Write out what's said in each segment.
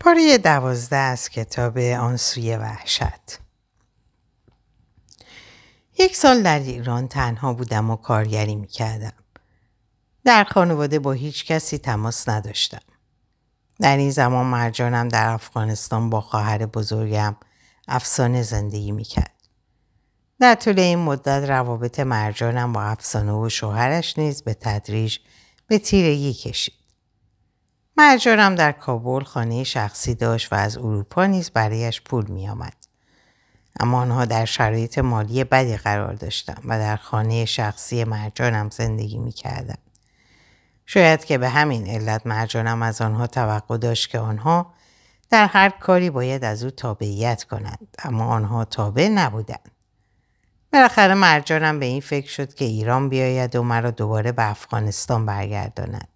پاره دوازده از کتاب آن سوی وحشت یک سال در ایران تنها بودم و کارگری می‌کردم. در خانواده با هیچ کسی تماس نداشتم. در این زمان مرجانم در افغانستان با خواهر بزرگم افسانه زندگی می‌کرد. در طول این مدت روابط مرجانم با افسانه و شوهرش نیز به تدریج به تیرگی کشید. مرجانم در کابل خانه شخصی داشت و از اروپا نیز برایش پول می آمد. اما آنها در شرایط مالی بدی قرار داشتم و در خانه شخصی مرجانم زندگی می کردم. شاید که به همین علت مرجانم از آنها توقع داشت که آنها در هر کاری باید از او تابعیت کنند اما آنها تابع نبودند. بالاخره مرجانم به این فکر شد که ایران بیاید و مرا دوباره به افغانستان برگرداند.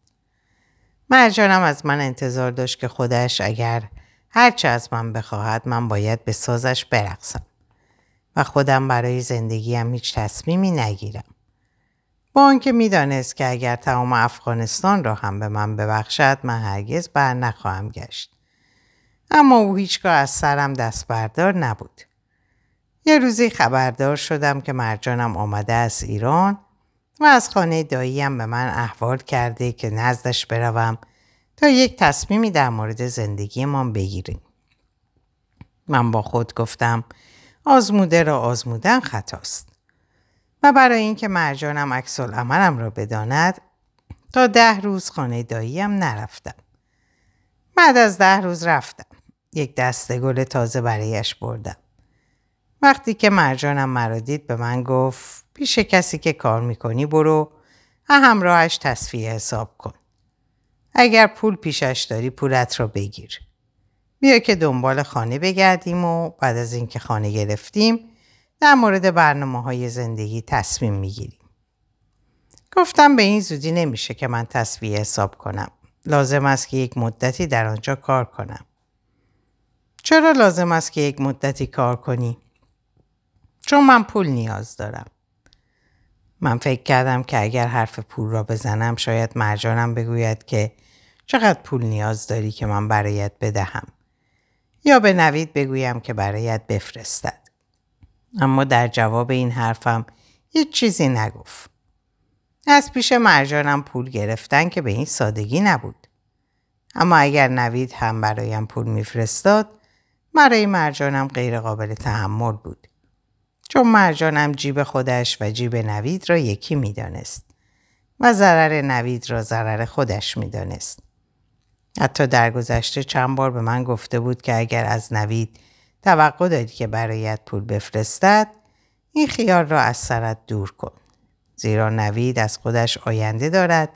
مرجانم از من انتظار داشت که خودش اگر هرچه از من بخواهد من باید به سازش برقصم و خودم برای زندگیم هیچ تصمیمی نگیرم. با آنکه می‌دانست که اگر تمام افغانستان را هم به من ببخشد من هرگز بر نخواهم گشت. اما او هیچگاه از سرم دست بردار نبود. یه روزی خبردار شدم که مرجانم آمده از ایران و از خانه داییم به من احوال کرده که نزدش بروم تا یک تصمیمی در مورد زندگیمان بگیریم. من با خود گفتم آزموده را آزمودن خطاست. و برای اینکه مرجانم عکس عملم را بداند تا ده روز خانه داییم نرفتم. بعد از ده روز رفتم. یک دسته گل تازه برایش بردم. وقتی که مرجانم مرا دید به من گفت پیش کسی که کار می‌کنی برو و همراهش تصفیه حساب کن. اگر پول پیشش داری پولت را بگیر. بیا که دنبال خانه بگردیم و بعد از اینکه خانه گرفتیم در مورد برنامه های زندگی تصمیم می‌گیریم. گفتم به این زودی نمیشه که من تصویه حساب کنم. لازم است که یک مدتی در آنجا کار کنم. چرا لازم است که یک مدتی کار کنی؟ چون من پول نیاز دارم. من فکر کردم که اگر حرف پول را بزنم شاید مرجانم بگوید که چقدر پول نیاز داری که من برایت بدهم. یا به نوید بگویم که برایت بفرستد. اما در جواب این حرفم هیچ چیزی نگفت. از پیش مرجانم پول گرفتن که به این سادگی نبود. اما اگر نوید هم برایم پول میفرستاد برای مرجانم غیر قابل تحمل بود. چون مرجانم جیب خودش و جیب نوید را یکی می‌دانست و ضرر نوید را ضرر خودش می‌دانست. حتی در گذشته چند بار به من گفته بود که اگر از نوید توقع داری که برایت پول بفرستد این خیال را از سرت دور کن. زیرا نوید از خودش آینده دارد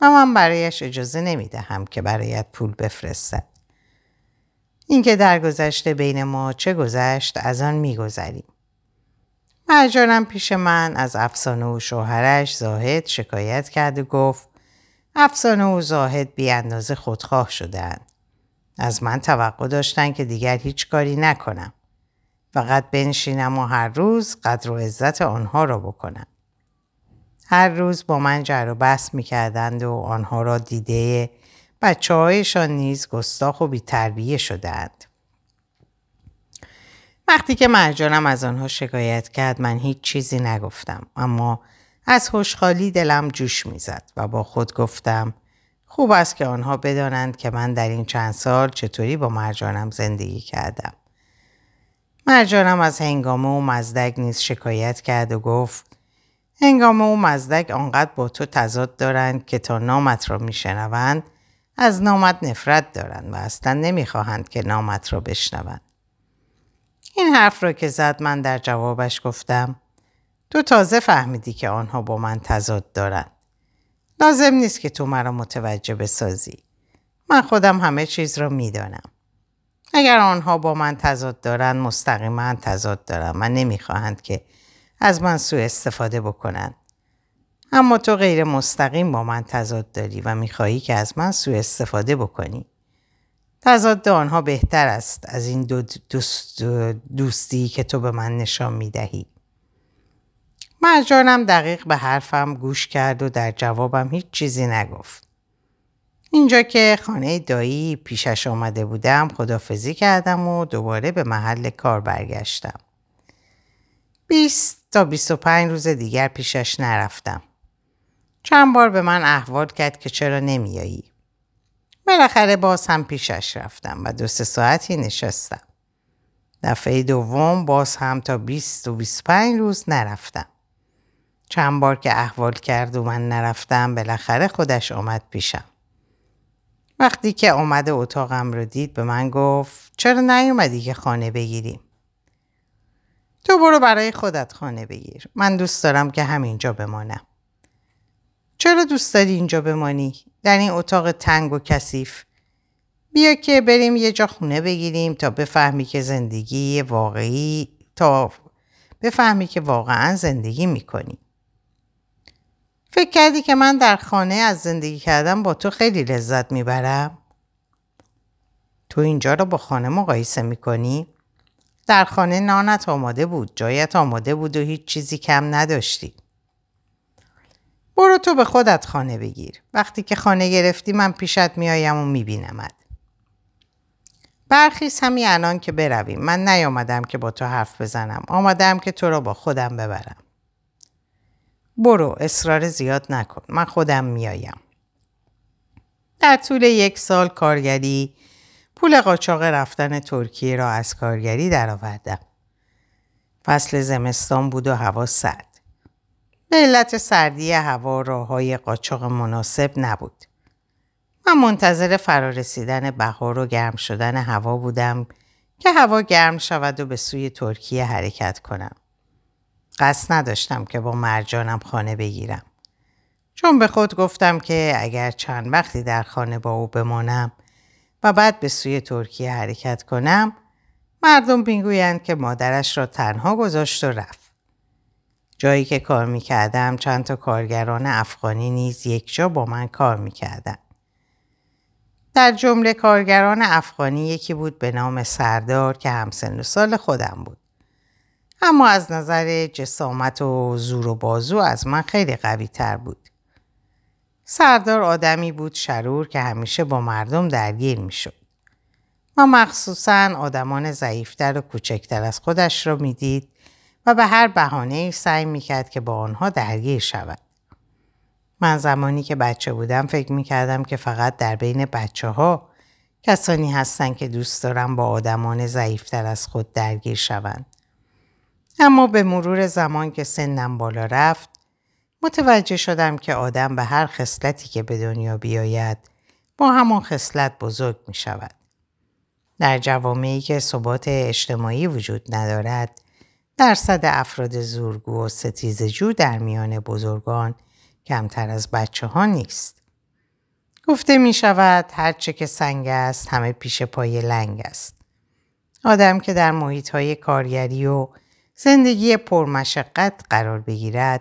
و من برایش اجازه نمی دهم که برایت پول بفرستد. اینکه در گذشته بین ما چه گذشت از آن میگذریم. مرجانم پیش من از افسانه و شوهرش زاهد شکایت کرد و گفت افسانه و زاهد بی اندازه خودخواه شدهاند. از من توقع داشتن که دیگر هیچ کاری نکنم. فقط بنشینم و هر روز قدر و عزت آنها را بکنم. هر روز با من جر و بحث می‌کردند و آنها را دیده بچه هایشان نیز گستاخ و بیتربیه شدهاند. وقتی که مرجانم از آنها شکایت کرد من هیچ چیزی نگفتم اما از خوشحالی دلم جوش می‌زد و با خود گفتم خوب است که آنها بدانند که من در این چند سال چطوری با مرجانم زندگی کردم. مرجانم از هنگامه و مزدک نیز شکایت کرد و گفت هنگامه و مزدک آنقدر با تو تضاد دارند که تا نامت را میشنوند از نامت نفرت دارند و اصلا نمی‌خواهند که نامت را بشنوند. این حرف را که زد من در جوابش گفتم تو تازه فهمیدی که آنها با من تضاد دارند. لازم نیست که تو مرا متوجه بسازی. من خودم همه چیز را می‌دانم. اگر آنها با من تضاد دارند مستقیما تضاد دارم و نمی‌خواهند که از من سوء استفاده بکنند. اما تو غیر مستقیم با من تضاد داری و می‌خواهی که از من سوء استفاده بکنی. تضاد آنها بهتر است از این دو دوست دوستی که تو به من نشان می‌دهی. مرجانم دقیق به حرفم گوش کرد و در جوابم هیچ چیزی نگفت. اینجا که خانه دایی پیشش آمده بودم خدافزی کردم و دوباره به محل کار برگشتم. 20 تا 25 روز دیگر پیشش نرفتم. چند بار به من احوال کرد که چرا نمیایی. بالاخره باز هم پیشش رفتم و دو سه ساعتی نشستم. دفعه دوم باز هم تا 20 و 25 روز نرفتم. چند بار که احوال کرد و من نرفتم بالاخره خودش آمد پیشم. وقتی که آمده اتاقم رو دید به من گفت چرا نیومدی که خانه بگیریم؟ تو برو برای خودت خانه بگیر. من دوست دارم که همینجا بمانم. چرا دوست داری اینجا بمانی؟ در این اتاق تنگ و کثیف بیا که بریم یه جا خونه بگیریم تا بفهمی که زندگی واقعی تا بفهمی که واقعا زندگی می‌کنی. فکر کردی که من در خانه از زندگی کردم با تو خیلی لذت می‌برم؟ تو اینجا رو با خانه مقایسه می‌کنی؟ در خانه نانت آماده بود، جایت آماده بود و هیچ چیزی کم نداشتی. برو تو به خودت خانه بگیر. وقتی که خانه گرفتی من پیشت میایم و میبینمت. برخیز همین الان که برویم. من نیامدم که با تو حرف بزنم. آمدم که تو را با خودم ببرم. برو اصرار زیاد نکن. من خودم میایم. در طول یک سال کارگری پول قاچاق رفتن ترکیه را از کارگری درآوردم. فصل زمستان بود و هوا سرد. به علت سردی هوا راه های قاچاق مناسب نبود. من منتظر فرارسیدن بهار و گرم شدن هوا بودم که هوا گرم شود و به سوی ترکیه حرکت کنم. قصد نداشتم که با مرجانم خانه بگیرم. چون به خود گفتم که اگر چند وقتی در خانه با او بمانم و بعد به سوی ترکیه حرکت کنم مردم می‌گویند که مادرش را تنها گذاشت و رفت. جایی که کار می‌کردم چند تا کارگران افغانی نیز یک جا با من کار می‌کردن. در جمله کارگران افغانی یکی بود به نام سردار که همسن و سال خودم بود. اما از نظر جسامت و زور و بازو از من خیلی قوی تر بود. سردار آدمی بود شرور که همیشه با مردم درگیر می‌شد. و مخصوصا آدمان ضعیفتر و کوچکتر از خودش را می‌دید و به هر بهانه سعی می‌کرد که با آنها درگیر شود. من زمانی که بچه بودم فکر می‌کردم که فقط در بین بچه ها کسانی هستند که دوست دارم با آدمان ضعیفتر از خود درگیر شوند. اما به مرور زمان که سنم بالا رفت متوجه شدم که آدم به هر خصلتی که به دنیا بیاید با همان خصلت بزرگ می شود. در جوامعی که ثبات اجتماعی وجود ندارد درصد افراد زورگو و ستیزجو در میان بزرگان کمتر از بچه ها نیست. گفته می شود هرچه که سنگ است همه پیش پای لنگ است. آدم که در محیط های کارگری و زندگی پرمشقت قرار بگیرد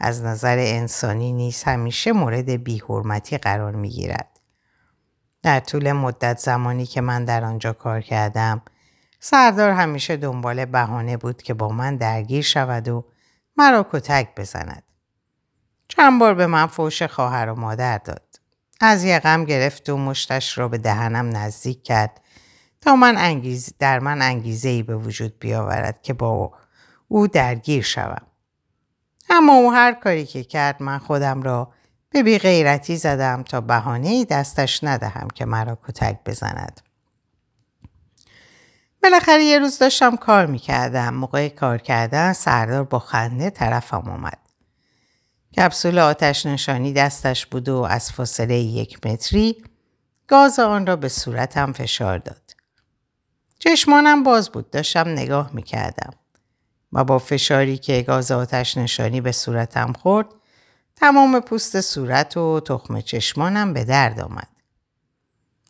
از نظر انسانی نیز همیشه مورد بیحرمتی قرار می گیرد. در طول مدت زمانی که من در آنجا کار کردم سردار همیشه دنبال بهانه بود که با من درگیر شود و مرا کتک بزند. چند بار به من فوش خواهر و مادر داد. از یقم گرفت و مشتش را به دهنم نزدیک کرد تا من انگیز در من انگیزه ای به وجود بیاورد که با او درگیر شوم. اما او هر کاری که کرد من خودم را به بی غیرتی زدم تا بهانه دستش ندهم که مرا کتک بزند. بالاخره یه روز داشتم کار می‌کردم. موقع کار کردن سردار با خنده طرفم آمد. کپسول آتش نشانی دستش بود و از فاصله یک متری گاز آن را به صورتم فشار داد. چشمانم باز بود داشتم نگاه می‌کردم و با فشاری که گاز آتش نشانی به صورتم خورد تمام پوست صورت و تخم چشمانم به درد آمد.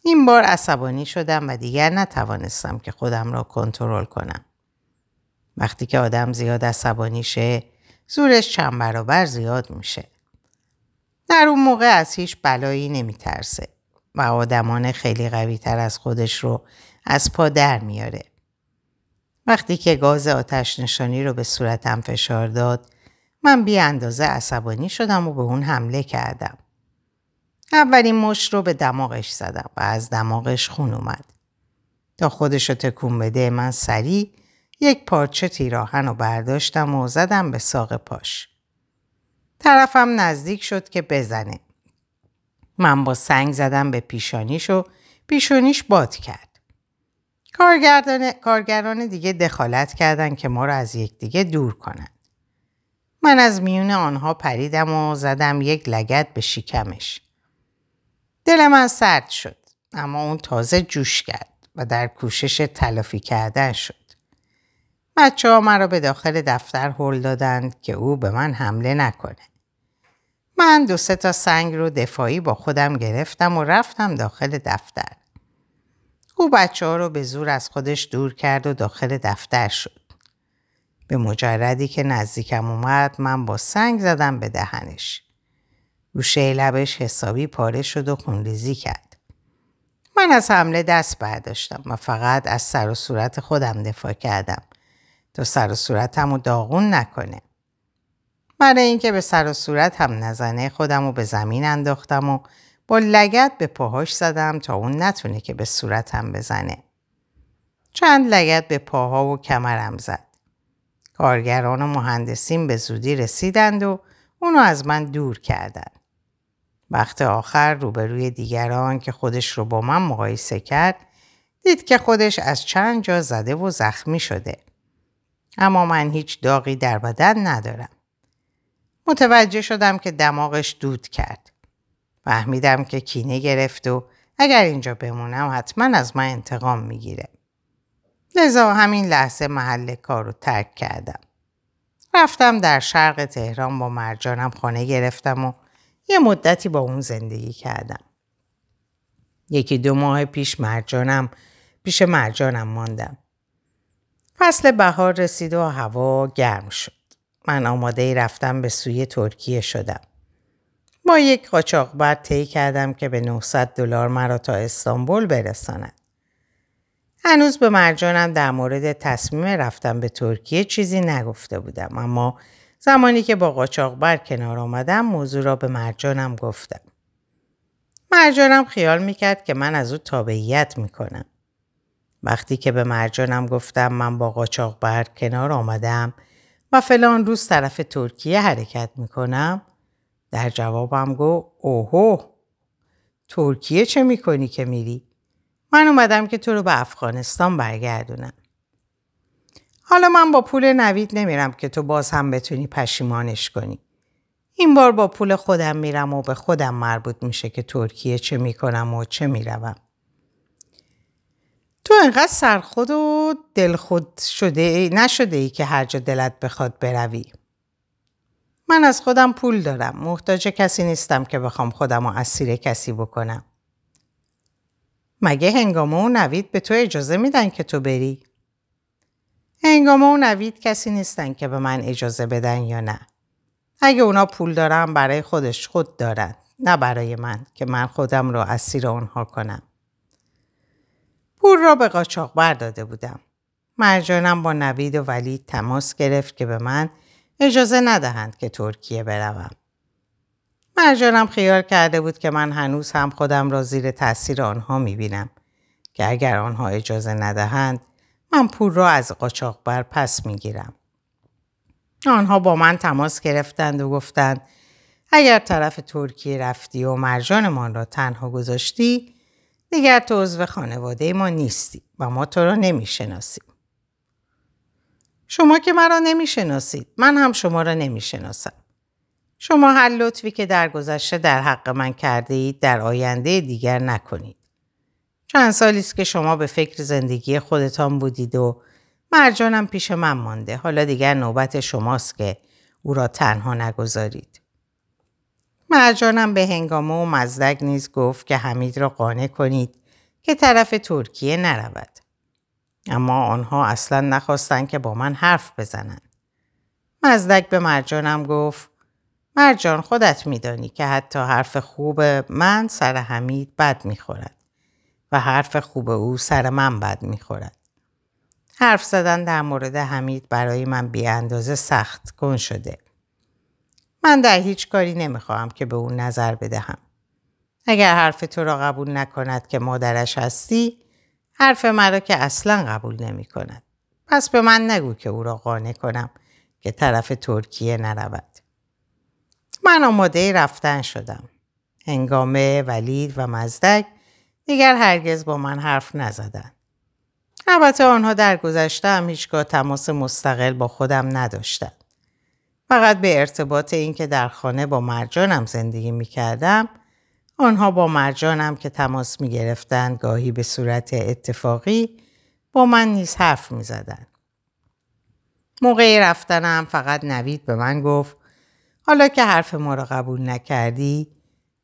این بار عصبانی شدم و دیگر نتوانستم که خودم را کنترل کنم. وقتی که آدم زیاد عصبانی شه زورش چند برابر زیاد میشه. در اون موقع از هیچ بلایی نمیترسه و آدمان خیلی قوی تر از خودش رو از پا در میاره. وقتی که گاز آتش نشانی رو به صورتم فشار داد من بی اندازه عصبانی شدم و به اون حمله کردم. اولین مش رو به دماغش زدم و از دماغش خون اومد. تا خودش رو تکون بده من سریع یک پارچه تیراهن رو برداشتم و زدم به ساق پاش. طرفم نزدیک شد که بزنه. من با سنگ زدم به پیشانیش و پیشانیش باد کرد. کارگران دیگه دخالت کردن که ما رو از یکدیگه دور کنن. من از میون آنها پریدم و زدم یک لگت به شکمش. دل من سرد شد اما اون تازه جوش کرد و در کوشش تلافی کردن شد. بچه ها مرا به داخل دفتر هل دادند که او به من حمله نکنه. من دو سه تا سنگ رو دفاعی با خودم گرفتم و رفتم داخل دفتر. او بچه ها رو به زور از خودش دور کرد و داخل دفتر شد. به مجردی که نزدیکم اومد من با سنگ زدم به دهنش. گوشه لبش حسابی پاره شد و خونریزی کرد. من از حمله دست برداشتم و فقط از سر و صورت خودم دفاع کردم تا سر و صورتم رو داغون نکنه. برای اینکه به سر و صورت هم نزنه خودم رو به زمین انداختم و با لگت به پاهاش زدم تا اون نتونه که به صورتم بزنه. چند لگت به پاها و کمرم زد. کارگران و مهندسین به زودی رسیدند و اونو از من دور کردند. وقت آخر روبروی دیگران که خودش رو با من مقایسه کرد دید که خودش از چند جا زده و زخمی شده. اما من هیچ داغی در بدن ندارم. متوجه شدم که دماغش دود کرد. فهمیدم که کینه گرفت و اگر اینجا بمونم حتما از من انتقام می‌گیره. لذا همین لحظه محل کار رو ترک کردم. رفتم در شرق تهران با مرجانم خانه گرفتم و یه مدتی با اون زندگی کردم. یکی دو ماه پیش مرجانم پیش مرجانم ماندم. فصل بهار رسید و هوا گرم شد. من آماده ای رفتم به سوی ترکیه شدم. با یک قاچاقبر طی کردم که به 900 دلار مرا تا استانبول برساند. هنوز به مرجانم در مورد تصمیم رفتم به ترکیه چیزی نگفته بودم اما زمانی که با قاچاقبر کنار آمدم موضوع را به مرجانم گفتم. مرجانم خیال می‌کرد که من از او تابعیت می‌کنم. وقتی که به مرجانم گفتم من با قاچاقبر کنار آمدم و فلان روز طرف ترکیه حرکت می‌کنم در جوابم گفت اوهو ترکیه چه می‌کنی که میری؟ من اومدم که تو رو به افغانستان برگردونم. حالا من با پول نوید نمیرم که تو باز هم بتونی پشیمانش کنی. این بار با پول خودم میرم و به خودم مربوط میشه که ترکیه چه می‌کنم و چه می‌روم. تو انقدر سرخود و دلخود شده نشده ای که هر جا دلت بخواد بروی. من از خودم پول دارم. محتاج کسی نیستم که بخوام خودم رو اسیر کسی بکنم. مگه هنگامه و نوید به تو اجازه میدن که تو بری؟ هنگامه و نوید کسی نیستن که به من اجازه بدن یا نه. اگه اونا پول دارم برای خودش خود دارن. نه برای من که من خودم رو اسیر اونها کنم. پول را به قاچاق داده بودم. مرجانم با نوید و ولی تماس گرفت که به من اجازه ندهند که ترکیه بروم. مرجانم خیال کرده بود که من هنوز هم خودم را زیر تاثیر آنها می‌بینم که اگر آنها اجازه ندهند من پول را از قاچاقبر پس می‌گیرم. آنها با من تماس گرفتند و گفتند اگر طرف ترکیه رفتی و مرجانمان را تنها گذاشتی دیگر تو عضو خانواده ما نیستی و ما تو را نمی‌شناسیم. شما که مرا نمی‌شناسید من هم شما را نمی‌شناسم. شما هر لطفی که در گذشته در حق من کرده اید در آینده دیگر نکنید. چند سالی است که شما به فکر زندگی خودتان بودید و مرجانم پیش من مانده. حالا دیگر نوبت شماست که او را تنها نگذارید. مرجانم به هنگامه و مزدک نیز گفت که حمید را قانع کنید که طرف ترکیه نرود. اما آنها اصلا نخواستند که با من حرف بزنند. مزدک به مرجانم گفت مرجان خودت میدانی که حتی حرف خوب من سر حمید بد می‌خورد و حرف خوب او سر من بد می‌خورد. حرف زدن در مورد حمید برای من بی اندازه سخت کن شده. من در هیچ کاری نمی‌خواهم که به او نظر بدهم. اگر حرف تو را قبول نکند که مادرش هستی حرف مرا که اصلا قبول نمی کند. پس به من نگو که او را قانع کنم که طرف ترکیه نرود. من آماده رفتن شدم. هنگامه ولید و مزدک دیگر هرگز با من حرف نزدند. البته آنها در گذشته هم هیچگاه تماس مستقل با خودم نداشتند. فقط به ارتباط اینکه در خانه با مرجانم زندگی می کردم آنها با مرجانم که تماس می گرفتن گاهی به صورت اتفاقی با من نیز حرف می زدن. موقعی رفتنم فقط نوید به من گفت حالا که حرف ما را قبول نکردی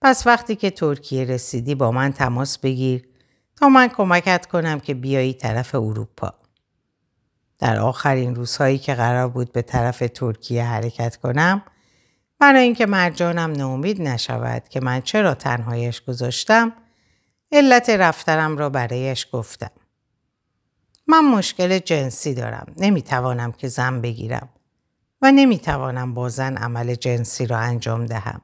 پس وقتی که ترکیه رسیدی با من تماس بگیر تا من کمکت کنم که بیایی طرف اروپا. در آخرین روزهایی که قرار بود به طرف ترکیه حرکت کنم برای اینکه مرجانم ناامید نشود که من چرا تنهایش گذاشتم علت رفتنم را برایش گفتم. من مشکل جنسی دارم. نمی‌توانم که زن بگیرم و نمی‌توانم با زن عمل جنسی را انجام دهم.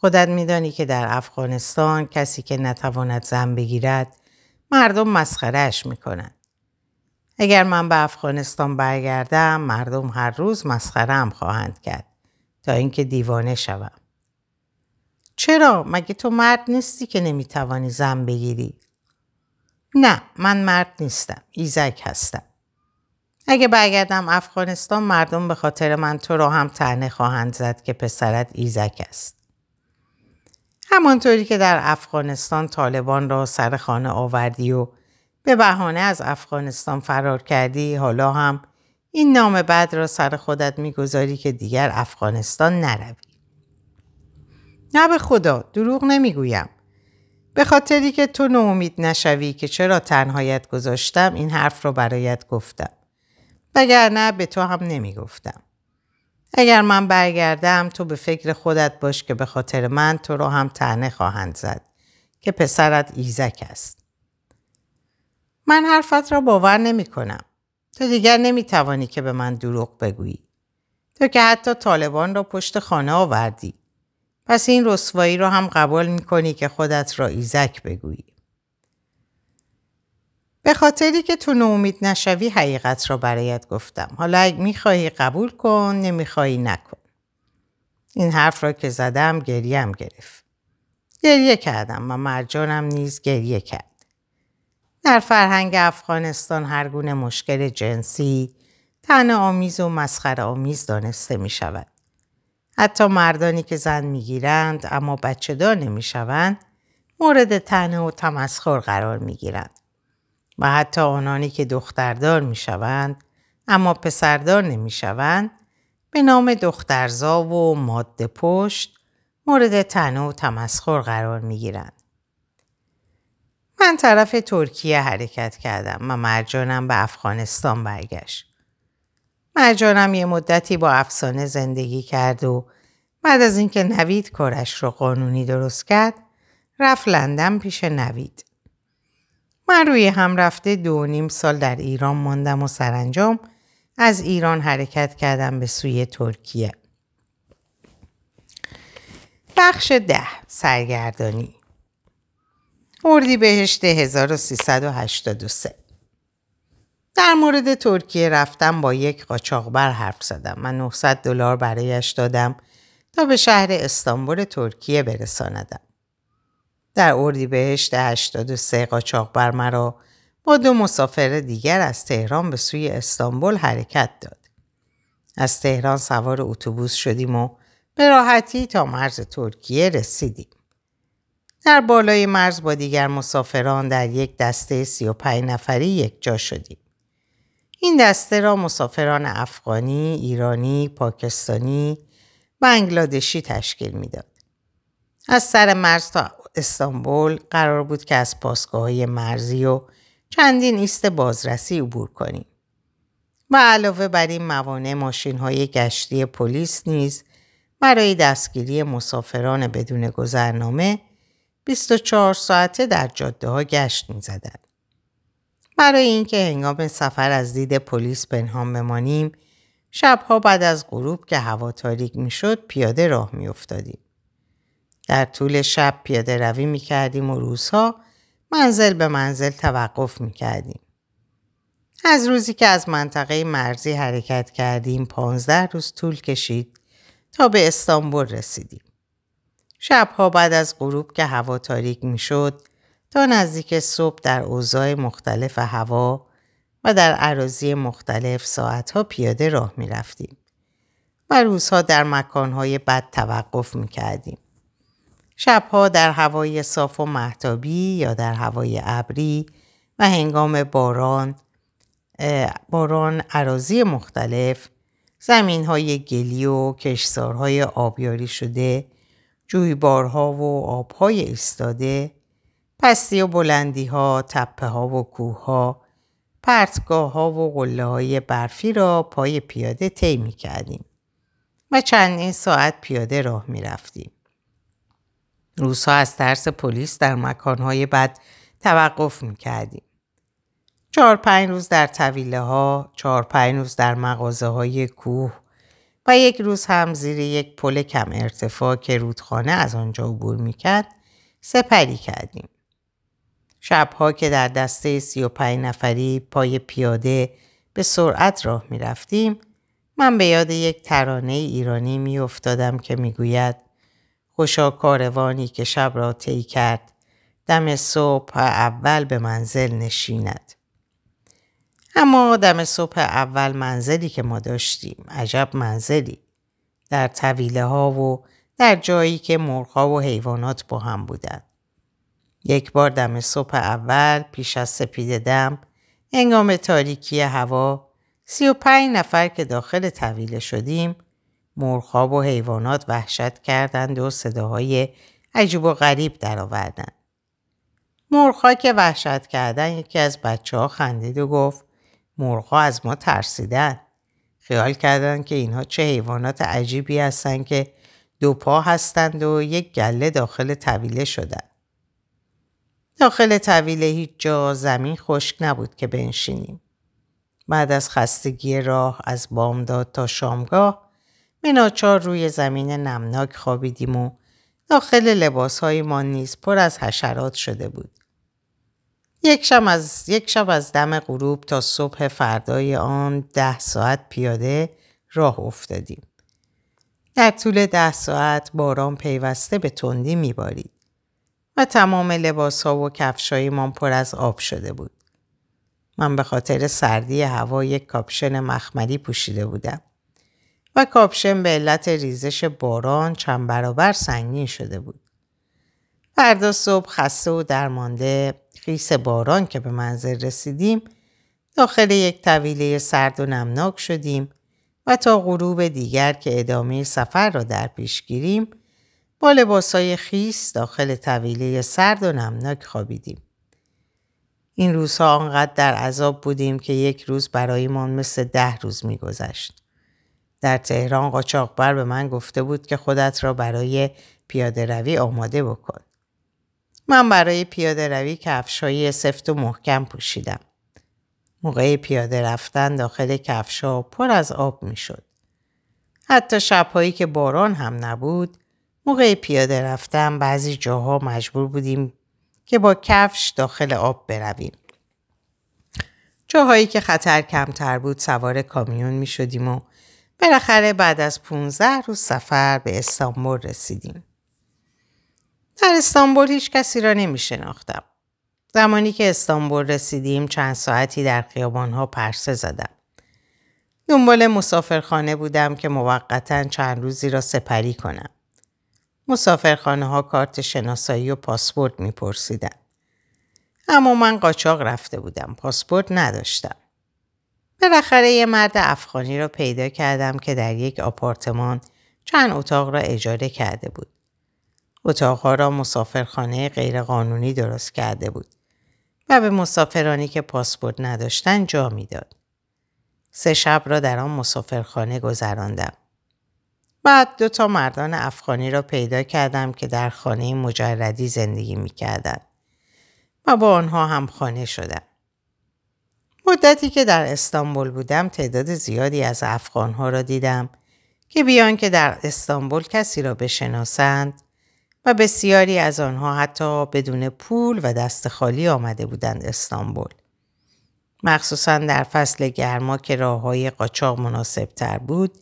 خودت میدانی که در افغانستان کسی که نتواند زن بگیرد مردم مسخرهش می‌کنند. اگر من به افغانستان برگردم مردم هر روز مسخرم خواهند کرد تا اینکه دیوانه شوم. چرا؟ مگه تو مرد نیستی که نمی‌توانی زن بگیری؟ نه من مرد نیستم. ایزک هستم. اگه برگردم افغانستان مردم به خاطر من تو را هم تنه خواهند زد که پسرت ایزک است. همانطوری که در افغانستان طالبان را سر خانه آوردی و به بهانه از افغانستان فرار کردی حالا هم این نام بعد را سر خودت می‌گذاری که دیگر افغانستان نروی. نه به خدا دروغ نمی‌گویم. به خاطری که تو ناامید نشوی که چرا تنهایت گذاشتم این حرف رو برایت گفتم. وگرنه به تو هم نمی‌گفتم. اگر من برگردم تو به فکر خودت باش که به خاطر من تو را هم تنه خواهند زد که پسرت ایزک است. من حرفت را باور نمی کنم. تو دیگر نمی توانی که به من دروغ بگویی. تو که حتی طالبان را پشت خانه آوردی. پس این رسوایی را هم قبول می کنی که خودت را ایزک بگویی. به خاطری که تو نومید نشوی حقیقت را برایت گفتم. حالا اگه می‌خواهی قبول کن نمی‌خواهی نکن. این حرف را که زدم گریم گرفت. گریه کردم و مرجانم نیز گریه کرد. در فرهنگ افغانستان هر گونه مشکل جنسی تن آمیز و مسخره آمیز دانسته می شود. حتی مردانی که زن می گیرند اما بچه دار نمی شوند مورد تنه و تمسخر قرار می گیرند. و حتی آنانی که دختردار می شوند اما پسردار نمی شوند به نام دخترزا و ماده پشت مورد تنه و تمسخر قرار می گیرند. من طرف ترکیه حرکت کردم و مرجانم به افغانستان برگشت. مرجانم یه مدتی با افسانه زندگی کرد و بعد از اینکه نوید کارش رو قانونی درست کرد رفت لندن پیش نوید. من روی هم رفته دو نیم سال در ایران ماندم و سرانجام از ایران حرکت کردم به سوی ترکیه. بخش ده سرگردانی اردی بهشت 1383 در مورد ترکیه رفتم با یک قاچاقبر حرف زدم. من 900 دلار برایش دادم تا به شهر استانبول ترکیه برساندم. در اردیبهشت 83 قاچاقبر مرا با دو مسافر دیگر از تهران به سوی استانبول حرکت داد. از تهران سوار اتوبوس شدیم و به راحتی تا مرز ترکیه رسیدیم. در بالای مرز با دیگر مسافران در یک دسته 35 نفری یک جا شدیم. این دسته را مسافران افغانی، ایرانی، پاکستانی، بنگلادشی تشکیل می‌داد. از سر مرز تا استانبول قرار بود که از پاسگاه مرزی و چندین ایست بازرسی عبور کنیم. و علاوه بر این موانع ماشین های گشتی پلیس نیز برای دستگیری مسافران بدون گذرنامه 24 ساعته در جاده ها گشت می زدن. برای اینکه هنگام سفر از دید پلیس پنهان بمانیم شبها بعد از غروب که هوا تاریک می شد پیاده راه می افتادیم. در طول شب پیاده روی می کردیم و روزها منزل به منزل توقف می کردیم. از روزی که از منطقه مرزی حرکت کردیم پانزده روز طول کشید تا به استانبول رسیدیم. شبها بعد از غروب که هوا تاریک می شد تا نزدیک صبح در اوضاع مختلف هوا و در عراضی مختلف ساعتها پیاده راه می رفتیم و روزها در مکانهای بد توقف می کردیم. شبها در هوای صاف و محتابی یا در هوای ابری و هنگام باران باران عراضی مختلف زمین های گلی و کشزارهای آبیاری شده جویبارها و آبهای ایستاده پستی و بلندی ها تپه ها و کوه ها پرتگاه ها و قله های برفی را پای پیاده طی می کردیم و چندین ساعت پیاده راه می رفتیم. روزها از ترس پلیس در مکانهای بد توقف می کردیم. چهار پنج روز در طویله ها، چهار پنج روز در مغازه های کوه و یک روز هم زیر یک پل کم ارتفاع که رودخانه از آنجا عبور می‌کرد سپری کردیم. شبها که در دسته سی و پنج نفری پای پیاده به سرعت راه می رفتیم من به یاد یک ترانه ایرانی می افتادم که می گوید خوشا کاروانی که شب را طی کرد دم صبح اول به منزل نشیند. اما دم صبح اول منزلی که ما داشتیم عجب منزلی در طویله ها و در جایی که مرغها و حیوانات با هم بودند. یک بار دم صبح اول پیش از سپید دم انگام تاریکی هوا سی و پنج نفر که داخل طویله شدیم مرغها و حیوانات وحشت کردند و صداهای عجیب و غریب درآوردند. مرغها که وحشت کردن یکی از بچه ها خندید و گفت مرغها از ما ترسیدن. خیال کردند که اینها چه حیوانات عجیبی هستند که دو پا هستند و یک گله داخل طویله شدند. داخل طویله هیچ جا زمین خشک نبود که بنشینیم. بعد از خستگی راه از بامداد تا شامگاه به ناچار روی زمین نمناک خوابیدیم و داخل لباس ما نیز پر از حشرات شده بود. یک شب, از, یک شب از دم غروب تا صبح فردای آن ده ساعت پیاده راه افتادیم. در طول ده ساعت باران پیوسته به تندی میبارید و تمام لباس ها و کفشایمان پر از آب شده بود. من به خاطر سردی هوا یک کاپشن مخملی پوشیده بودم و کاپشن به علت ریزش باران چند برابر سنگین شده بود. فردا صبح خسته و درمانده خیس باران که به منزل رسیدیم داخل یک طویله سرد و نمناک شدیم و تا غروب دیگر که ادامه سفر را در پیش گیریم با لباسای خیس داخل طویله سرد و نمناک خوابیدیم. این روزها آنقدر در عذاب بودیم که یک روز برایمان مثل ده روز میگذشت. در تهران قاچاقبر به من گفته بود که خودت را برای پیاده روی آماده بکن. من برای پیاده روی کفشای سفت و محکم پوشیدم. موقع پیاده رفتن داخل کفشا پر از آب می‌شد. حتی شبهایی که باران هم نبود موقع پیاده رفتن بعضی جاها مجبور بودیم که با کفش داخل آب برویم. جاهایی که خطر کمتر بود سوار کامیون می شدیم و بالاخره بعد از 15 روز سفر به استانبول رسیدیم. در استانبول هیچ کسی را نمی شناختم. زمانی که استانبول رسیدیم چند ساعتی در خیابانها پرسه زدم. دنبال مسافرخانه بودم که موقتا چند روزی را سپری کنم. مسافرخانه ها کارت شناسایی و پاسپورت میپرسیدن. اما من قاچاق رفته بودم. پاسپورت نداشتم. بالاخره یه مرد افغانی را پیدا کردم که در یک آپارتمان چند اتاق را اجاره کرده بود. اتاقها را مسافرخانه غیرقانونی درست کرده بود و به مسافرانی که پاسپورت نداشتن جا می‌داد. سه شب را در آن مسافرخانه گذراندم. بعد دو تا مردان افغانی را پیدا کردم که در خانه مجردی زندگی می‌کردند و با آنها هم خانه شدم. مدتی که در استانبول بودم تعداد زیادی از افغانها را دیدم که بیان که در استانبول کسی را بشناسند و بسیاری از آنها حتی بدون پول و دست خالی آمده بودند استانبول. مخصوصا در فصل گرما که راه های قاچاق مناسب تر بود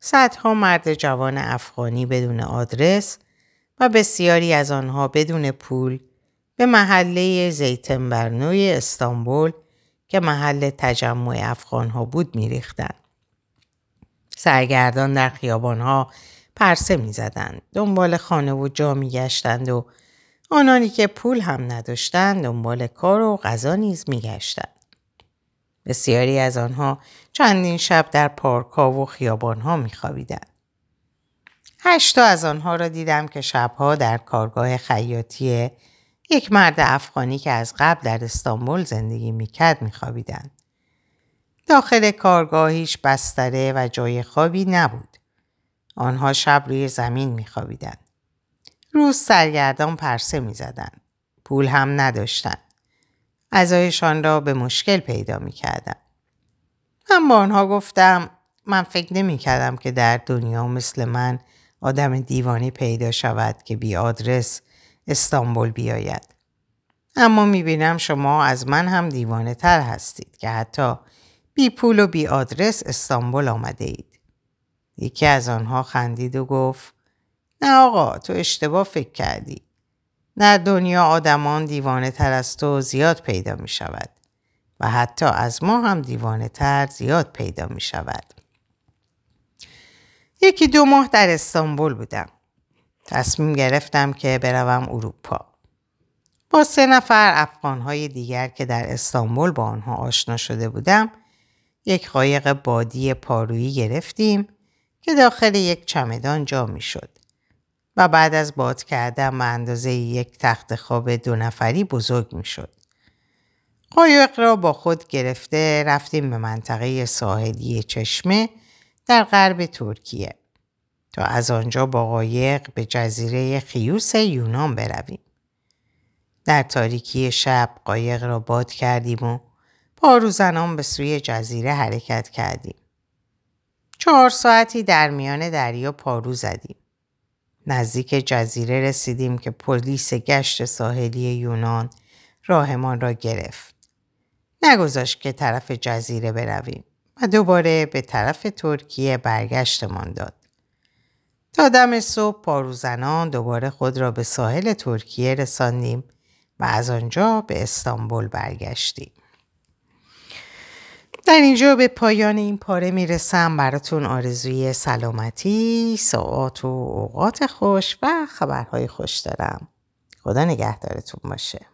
صدها مرد جوان افغانی بدون آدرس و بسیاری از آنها بدون پول به محله زیتنبرنوی استانبول که محل تجمع افغان ها بود میریختند. سرگردان در خیابان ها پرسه می‌زدند. دنبال خانه و جا میگشتند و آنانی که پول هم نداشتند دنبال کار و غذا نیز میگشتند. بسیاری از آنها چندین شب در پارک ها و خیابان ها میخوابیدند هشتا از آنها را دیدم که شبها در کارگاه خیاطی یک مرد افغانی که از قبل در استانبول زندگی می‌کرد میخوابیدند. داخل کارگاه هیچ بستره و جای خوابی نبود. آنها شب روی زمین میخوابیدند. روز سرگردان پرسه می‌زدند. پول هم نداشتند. ازایشان را به مشکل پیدا می‌کردم. من با آنها گفتم من فکر نمی کردم که در دنیا مثل من آدم دیوانی پیدا شود که بی آدرس استانبول بیاید. اما می‌بینم شما از من هم دیوانه تر هستید که حتی بی پول و بی آدرس استانبول آمده اید. یکی از آنها خندید و گفت نه آقا تو اشتباه فکر کردی. در دنیا آدمان دیوانه تر از تو زیاد پیدا می شود و حتی از ما هم دیوانه تر زیاد پیدا می شود. یکی دو ماه در استانبول بودم. تصمیم گرفتم که بروم اروپا. با سه نفر افغانهای دیگر که در استانبول با آنها آشنا شده بودم یک قایق بادی پارویی گرفتیم که داخل یک چمدان جا می شد و بعد از باد کردن به اندازه یک تخت خواب دو نفری بزرگ می شد. قایق را با خود گرفته رفتیم به منطقه ساحلی چشمه در غرب ترکیه. تا از آنجا با قایق به جزیره خیوس یونان برویم. در تاریکی شب قایق را باد کردیم و پاروزنان به سوی جزیره حرکت کردیم. چهار ساعتی در میان دریا پارو زدیم. نزدیک جزیره رسیدیم که پلیس گشت ساحلی یونان راهمان را گرفت. نگذاشت که طرف جزیره برویم و دوباره به طرف ترکیه برگشتمان داد. تا دم صبح پاروزنان دوباره خود را به ساحل ترکیه رساندیم و از آنجا به استانبول برگشتیم. در اینجا به پایان این پاره می‌رسم براتون آرزوی سلامتی، ساعات و اوقات خوش و خبرهای خوش دارم. خدا نگهدارتون باشه.